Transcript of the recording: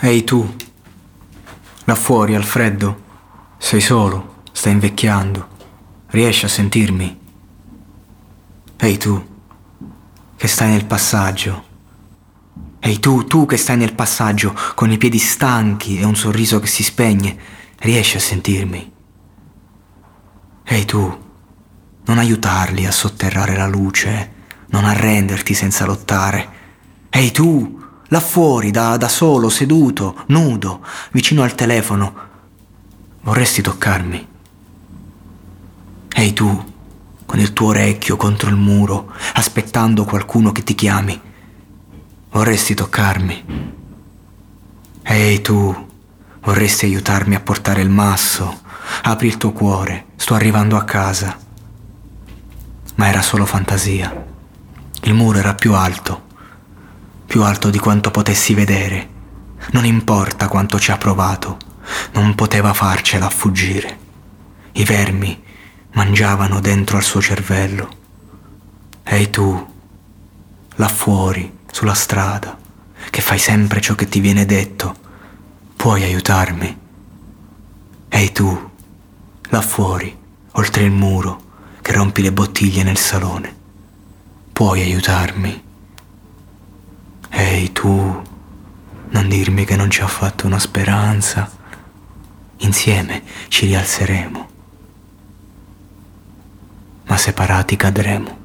Ehi tu, là fuori al freddo, sei solo, stai invecchiando, riesci a sentirmi? Ehi tu, che stai nel passaggio. Ehi tu, tu che stai nel passaggio, con i piedi stanchi e un sorriso che si spegne, riesci a sentirmi? Ehi tu, non aiutarli a sotterrare la luce, non arrenderti senza lottare. Ehi tu, là fuori, da, da solo, seduto, nudo, vicino al telefono, vorresti toccarmi? Ehi tu, con il tuo orecchio contro il muro, aspettando qualcuno che ti chiami. Vorresti toccarmi? Ehi tu, vorresti aiutarmi a portare il masso? Apri il tuo cuore, sto arrivando a casa. Ma era solo fantasia. Il muro era più alto, più alto di quanto potessi vedere. Non importa quanto ci ha provato, non poteva farcela fuggire. I vermi mangiavano dentro al suo cervello. Ehi tu, là fuori, sulla strada, che fai sempre ciò che ti viene detto, puoi aiutarmi? Ehi tu, là fuori, oltre il muro, che rompi le bottiglie nel salone, puoi aiutarmi? Tu, non dirmi che non ci ho fatto una speranza. Insieme ci rialzeremo ma separati cadremo.